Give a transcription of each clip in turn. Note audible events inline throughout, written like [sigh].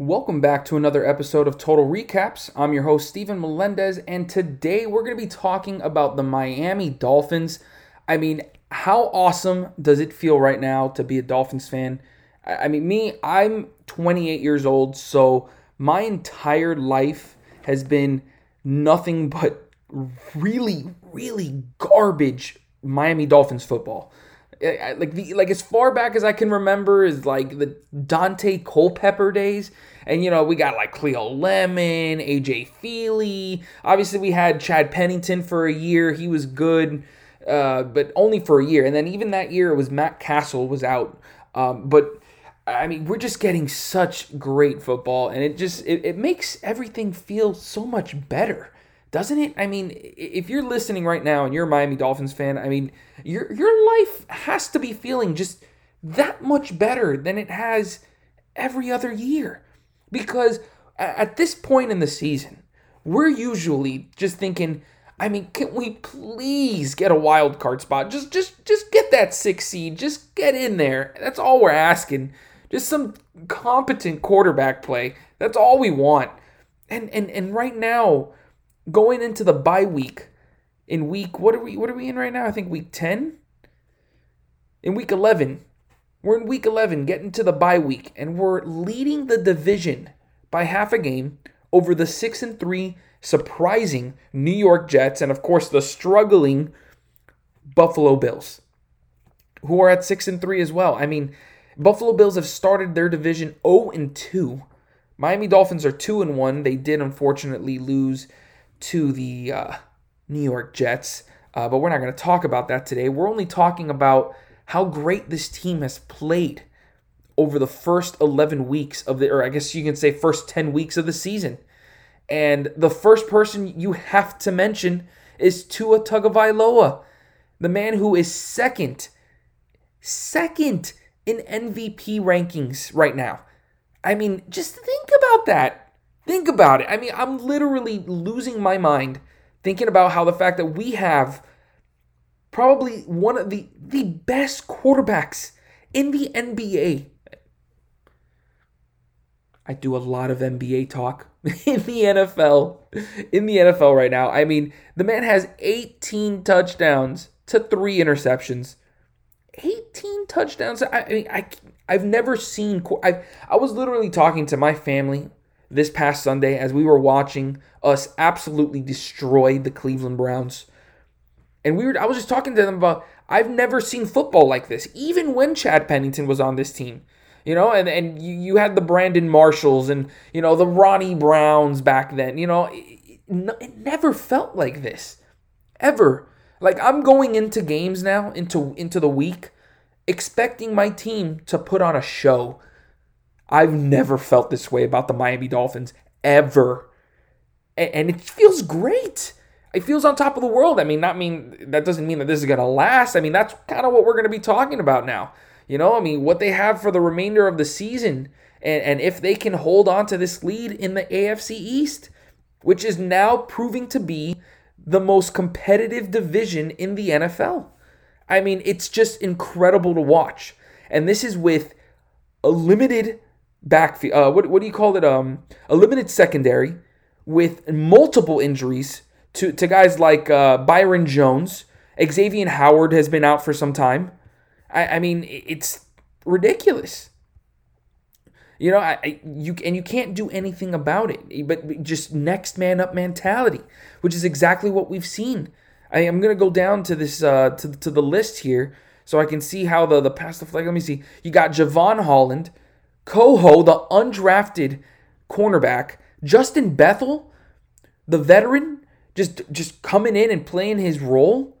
Welcome back to another episode of Total Recaps. I'm your host, Steven Melendez, and today we're going to be talking about the Miami Dolphins. I mean, how awesome does it feel right now to be a Dolphins fan? I mean, me, I'm 28 years old, so my entire life has been nothing but really, really garbage Miami Dolphins football like the like as far back as I can remember is like the Daunte Culpepper days. And you know, we got like Cleo Lemon, AJ Feeley. Obviously, we had Chad Pennington for a year. He was good, uh, but only for a year. And then even that year, it was Matt Cassel was out. Um, but I mean, we're just getting such great football, and it just it, it makes everything feel so much better doesn't it? I mean, if you're listening right now and you're a Miami Dolphins fan, I mean, your your life has to be feeling just that much better than it has every other year. Because at this point in the season, we're usually just thinking, I mean, can we please get a wild card spot? Just just just get that 6 seed. Just get in there. That's all we're asking. Just some competent quarterback play. That's all we want. And and and right now, going into the bye week in week what are we what are we in right now? I think week 10. In week 11. We're in week 11 getting to the bye week and we're leading the division by half a game over the 6 and 3 surprising New York Jets and of course the struggling Buffalo Bills who are at 6 and 3 as well. I mean, Buffalo Bills have started their division 0 and 2. Miami Dolphins are 2 and 1. They did unfortunately lose to the uh, New York Jets. Uh, but we're not going to talk about that today. We're only talking about how great this team has played over the first 11 weeks of the, or I guess you can say first 10 weeks of the season. And the first person you have to mention is Tua Tagovailoa, the man who is second, second in MVP rankings right now. I mean, just think about that. Think about it. I mean, I'm literally losing my mind thinking about how the fact that we have probably one of the the best quarterbacks in the NBA. I do a lot of NBA talk [laughs] in the NFL. In the NFL right now. I mean, the man has 18 touchdowns to 3 interceptions. 18 touchdowns. I, I mean, I I've never seen I I was literally talking to my family this past Sunday as we were watching us absolutely destroy the Cleveland Browns. And we were I was just talking to them about I've never seen football like this, even when Chad Pennington was on this team. You know, and, and you, you had the Brandon Marshalls and, you know, the Ronnie Browns back then. You know, it, it never felt like this. Ever. Like I'm going into games now, into into the week, expecting my team to put on a show I've never felt this way about the Miami Dolphins ever. And it feels great. It feels on top of the world. I mean, not mean that doesn't mean that this is to last. I mean, that's kind of what we're to be talking about now. You know, I mean, what they have for the remainder of the season and, and if they can hold on to this lead in the AFC East, which is now proving to be the most competitive division in the NFL. I mean, it's just incredible to watch. And this is with a limited backfield. Uh, what what do you call it? Um, a limited secondary with multiple injuries to to guys like uh, Byron Jones. Xavier Howard has been out for some time. I, I mean, it's ridiculous. You know, I, I, you and you can't do anything about it. But just next man up mentality, which is exactly what we've seen. I, am gonna go down to this uh, to to the list here so I can see how the the pass the flag. Let me see. You got Jevon Holland, Kohou, the undrafted cornerback, Justin Bethel, the veteran, just just coming in and playing his role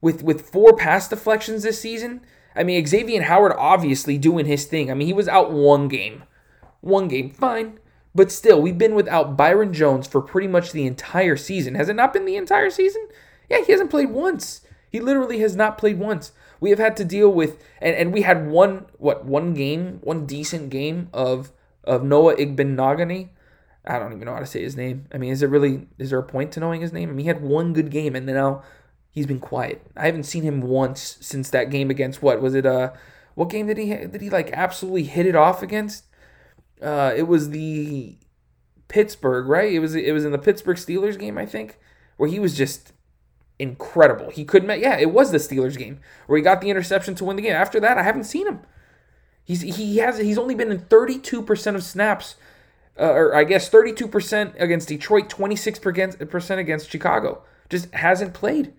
with with four pass deflections this season. I mean, Xavier Howard obviously doing his thing. I mean, he was out one game. One game, fine. But still, we've been without Byron Jones for pretty much the entire season. Has it not been the entire season? Yeah, he hasn't played once. He literally has not played once. We have had to deal with and, and we had one what one game, one decent game of of Noah Igbinoghene. I don't even know how to say his name. I mean, is it really is there a point to knowing his name? I mean, he had one good game and then now he's been quiet. I haven't seen him once since that game against what was it? Uh, what game did he did he like absolutely hit it off against? Uh, it was the Pittsburgh, right? It was it was in the Pittsburgh Steelers game, I think, where he was just incredible. He couldn't. Yeah, it was the Steelers game where he got the interception to win the game. After that, I haven't seen him. He's he has he's only been in 32% of snaps, uh, or I guess 32% against Detroit, 26% against Chicago. Just hasn't played.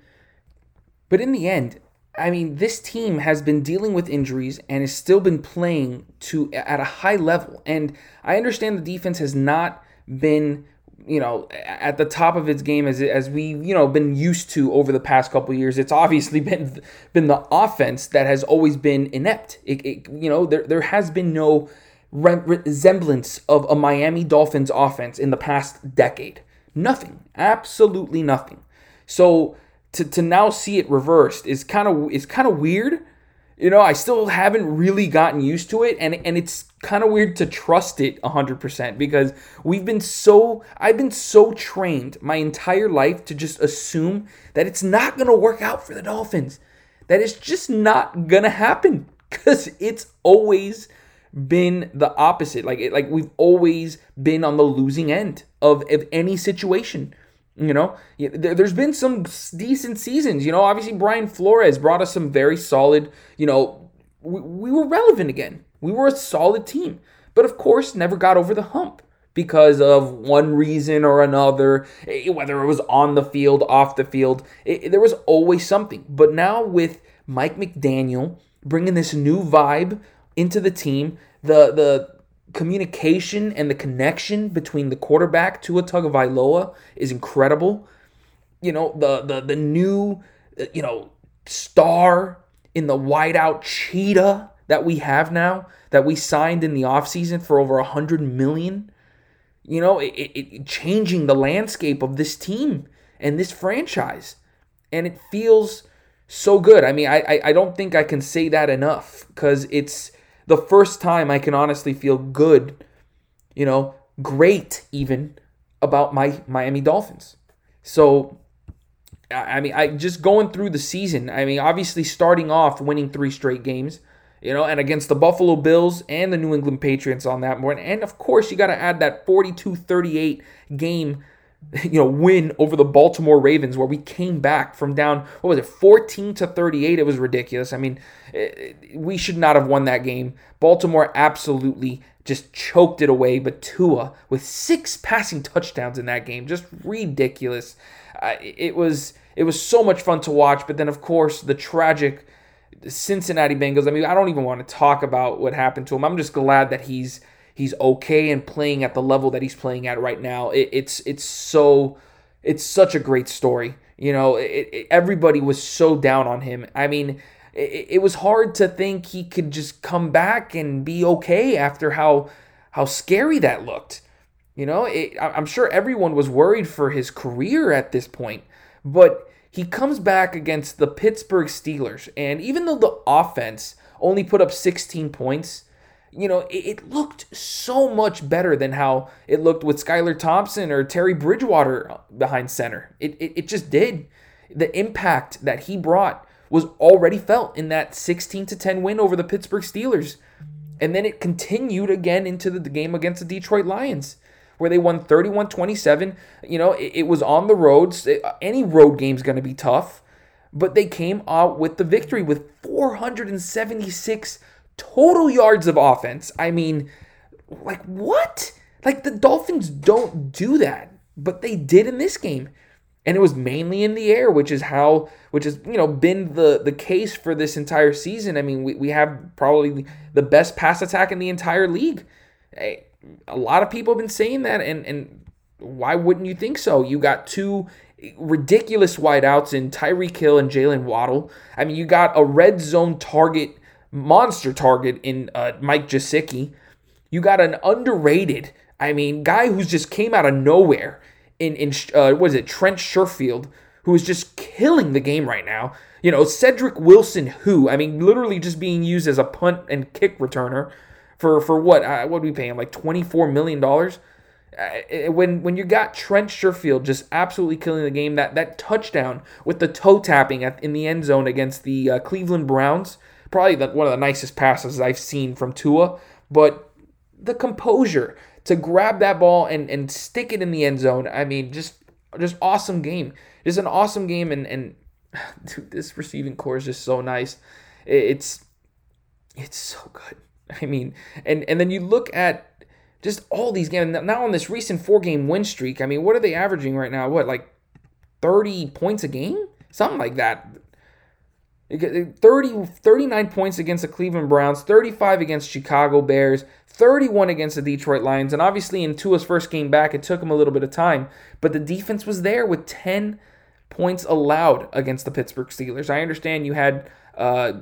But in the end, I mean, this team has been dealing with injuries and has still been playing to at a high level. And I understand the defense has not been, you know, at the top of its game as as we, you know, been used to over the past couple years. It's obviously [laughs] been been the offense that has always been inept. It, it you know, there there has been no resemblance of a Miami Dolphins offense in the past decade. Nothing. Absolutely nothing. So to, to now see it reversed is kind of is kind of weird. You know, I still haven't really gotten used to it and and it's kind of weird to trust it 100% because we've been so I've been so trained my entire life to just assume that it's not going to work out for the Dolphins. That it's just not going to happen cuz it's always been the opposite. Like it, like we've always been on the losing end of, of any situation. You know, there's been some decent seasons. You know, obviously Brian Flores brought us some very solid. You know, we, we were relevant again. We were a solid team, but of course, never got over the hump because of one reason or another, eh, whether it was on the field, off the field. It, there was always something. But now with Mike McDaniel bringing this new vibe into the team, the the communication and the connection between the quarterback Tua Tagovailoa is incredible. You know, the the the new uh, you know star in the whiteout cheetah that we have now that we signed in the offseason for over a hundred million. You know, it, it, it changing the landscape of this team and this franchise. And it feels so good. I mean, I, I, I don't think I can say that enough because it's the first time I can honestly feel good, you know, great even about my Miami Dolphins. So, I mean, I just going through the season. I mean, obviously starting off winning three straight games, you know, and against the Buffalo Bills and the New England Patriots on that morning. And of course, you got to add that 42 38 game [laughs] you know win over the Baltimore Ravens where we came back from down what was it 14 to 38 it was ridiculous. I mean it, we should not have won that game. Baltimore absolutely just choked it away. But Tua with six passing touchdowns in that game just ridiculous. Uh, it was it was so much fun to watch. But then of course the tragic Cincinnati Bengals. I mean I don't even want to talk about what happened to him. I'm just glad that he's he's okay and playing at the level that he's playing at right now. It, it's it's so it's such a great story. You know, it, it, everybody was so down on him. I mean, it, was hard to think he could just come back and be okay after how how scary that looked. You know, I'm sure everyone was worried for his career at this point, but he comes back against the Pittsburgh Steelers, and even though the offense only put up 16 points, you know, it, it, looked so much better than how it looked with Skylar Thompson or Teddy Bridgewater uh, behind center. It, it, it just did. The impact that he brought was already felt in that 16 to 10 win over the Pittsburgh Steelers. And then it continued again into the, game against the Detroit Lions, where they won 31 27. You know, it, it, was on the roads. Uh, any road game is going to be tough, but they came out with the victory with 476 total yards of offense. I mean, like what? Like the Dolphins don't do that, but they did in this game. And it was mainly in the air, which is how which has, you know, been the the case for this entire season. I mean, we, we have probably the best pass attack in the entire league. A lot of people have been saying that and and why wouldn't you think so? You got two ridiculous wideouts in Tyreek Hill and Jalen Waddle. I mean, you got a red zone target monster target in uh, Mike Gesicki. You got an underrated, I mean, guy who's just came out of nowhere in in uh, what is it, Trent Sherfield, who is just killing the game right now. You know, Cedric Wilson, who I mean, literally just being used as a punt and kick returner for for what? Uh, what do we pay him? Like twenty four million dollars. Uh, when when you got Trent Sherfield just absolutely killing the game, that that touchdown with the toe tapping at, in the end zone against the uh, Cleveland Browns, probably one of the nicest passes I've seen from Tua. But the composure to grab that ball and, and stick it in the end zone. I mean, just just awesome game. Just an awesome game, and and [sighs] dude, this receiving corps is just so nice. It's it's so good. [laughs] I mean, and and then you look at just all these games now on this recent four game win streak. I mean, what are they averaging right now? What like thirty points a game, something like that. 30, 39 points against the Cleveland Browns, 35 against Chicago Bears, 31 against the Detroit Lions. And obviously, in Tua's first game back, it took him a little bit of time, but the defense was there with 10 points allowed against the Pittsburgh Steelers. I understand you had uh,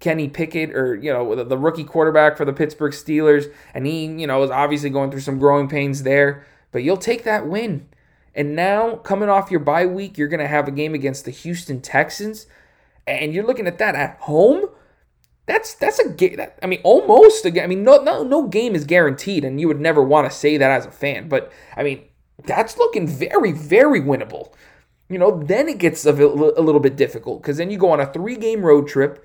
Kenny Pickett, or you know, the, the rookie quarterback for the Pittsburgh Steelers, and he, you know, was obviously going through some growing pains there. But you'll take that win. And now, coming off your bye week, you're going to have a game against the Houston Texans and you're looking at that at home. That's that's a game. I mean, almost a game. I mean, no no no game is guaranteed, and you would never want to say that as a fan. But I mean, that's looking very very winnable. You know, then it gets a, a little bit difficult because then you go on a three game road trip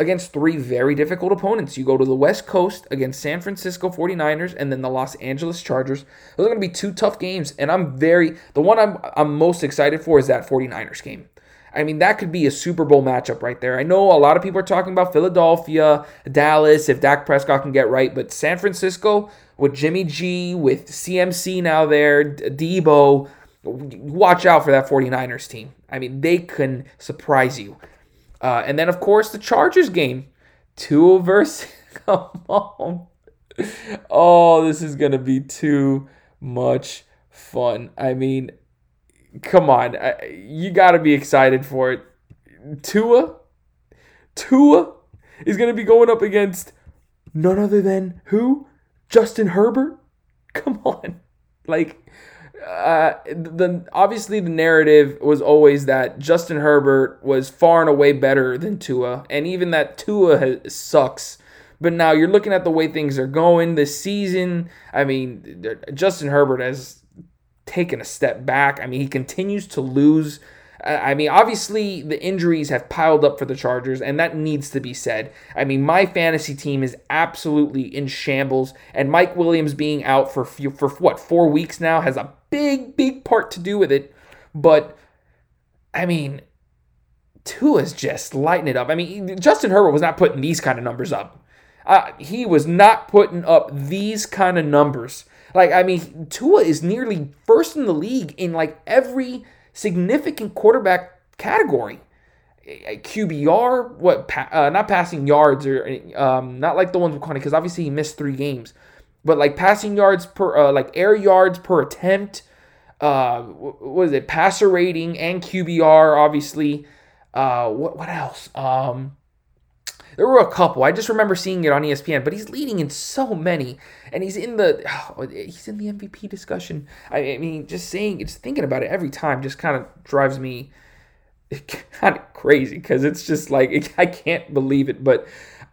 against three very difficult opponents. You go to the West Coast against San Francisco 49ers and then the Los Angeles Chargers. Those are going to be two tough games and I'm very the one I'm I'm most excited for is that 49ers game. I mean, that could be a Super Bowl matchup right there. I know a lot of people are talking about Philadelphia, Dallas, if Dak Prescott can get right, but San Francisco with Jimmy G, with CMC now there, Debo, watch out for that 49ers team. I mean, they can surprise you. Uh, and then, of course, the Chargers game. Tua versus. [laughs] Come on. Oh, this is going to be too much fun. I mean, come on, you got to be excited for it. Tua, Tua is going to be going up against none other than who? Justin Herbert. [laughs] Come on, like. Uh, the obviously the narrative was always that Justin Herbert was far and away better than Tua, and even that Tua has, sucks. But now you're looking at the way things are going this season. I mean, Justin Herbert has taken a step back. I mean, he continues to lose. I mean, obviously, the injuries have piled up for the Chargers, and that needs to be said. I mean, my fantasy team is absolutely in shambles, and Mike Williams being out for for what four weeks now has a big, big part to do with it. But I mean, Tua's just lighting it up. I mean, Justin Herbert was not putting these kind of numbers up. Uh, he was not putting up these kind of numbers like, I mean, Tua is nearly first in the league in like every significant quarterback category. QBR, what, uh, not passing yards or um, not like the ones with Connie, because obviously he missed three games, but like passing yards per, uh, like air yards per attempt. Uh, what is it? Passer rating and QBR, obviously. Uh, what what else? Um, there were a couple. I just remember seeing it on ESPN, but he's leading in so many, and he's in the oh, [sighs] he's in the MVP discussion. I, I mean, just saying, just thinking about it every time, just kind of drives me [laughs] kind of crazy because it's just like [laughs] I can't believe it. But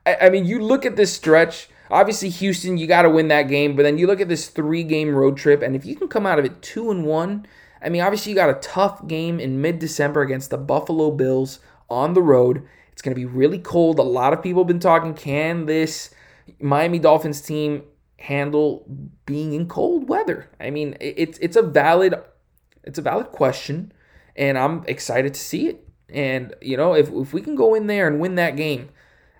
I, I mean, you look at this stretch. Obviously, Houston, you got to win that game, but then you look at this three-game road trip, and if you can come out of it two and one, I mean, obviously you got a tough game in mid-December against the Buffalo Bills on the road. It's going to be really cold. A lot of people have been talking can this Miami Dolphins team handle being in cold weather? I mean, it's it's a valid it's a valid question and I'm excited to see it. And you know, if if we can go in there and win that game,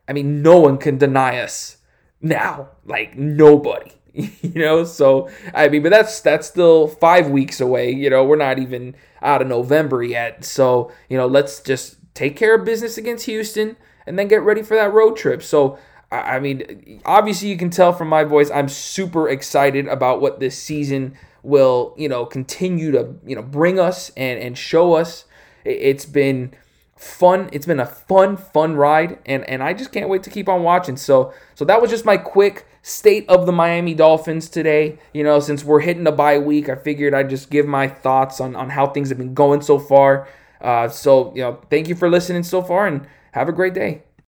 I mean, no one can deny us now. Like nobody. [laughs] you know, so I mean, but that's that's still 5 weeks away, you know, we're not even out of November yet. So, you know, let's just take care of business against Houston, and then get ready for that road trip. So, I mean, obviously, you can tell from my voice, I'm super excited about what this season will, you know, continue to, you know, bring us and, and show us. It's been fun. It's been a fun, fun ride, and and I just can't wait to keep on watching. So, so that was just my quick state of the Miami Dolphins today. You know, since we're hitting the bye week, I figured I'd just give my thoughts on on how things have been going so far. Uh, so, you know, thank you for listening so far and have a great day.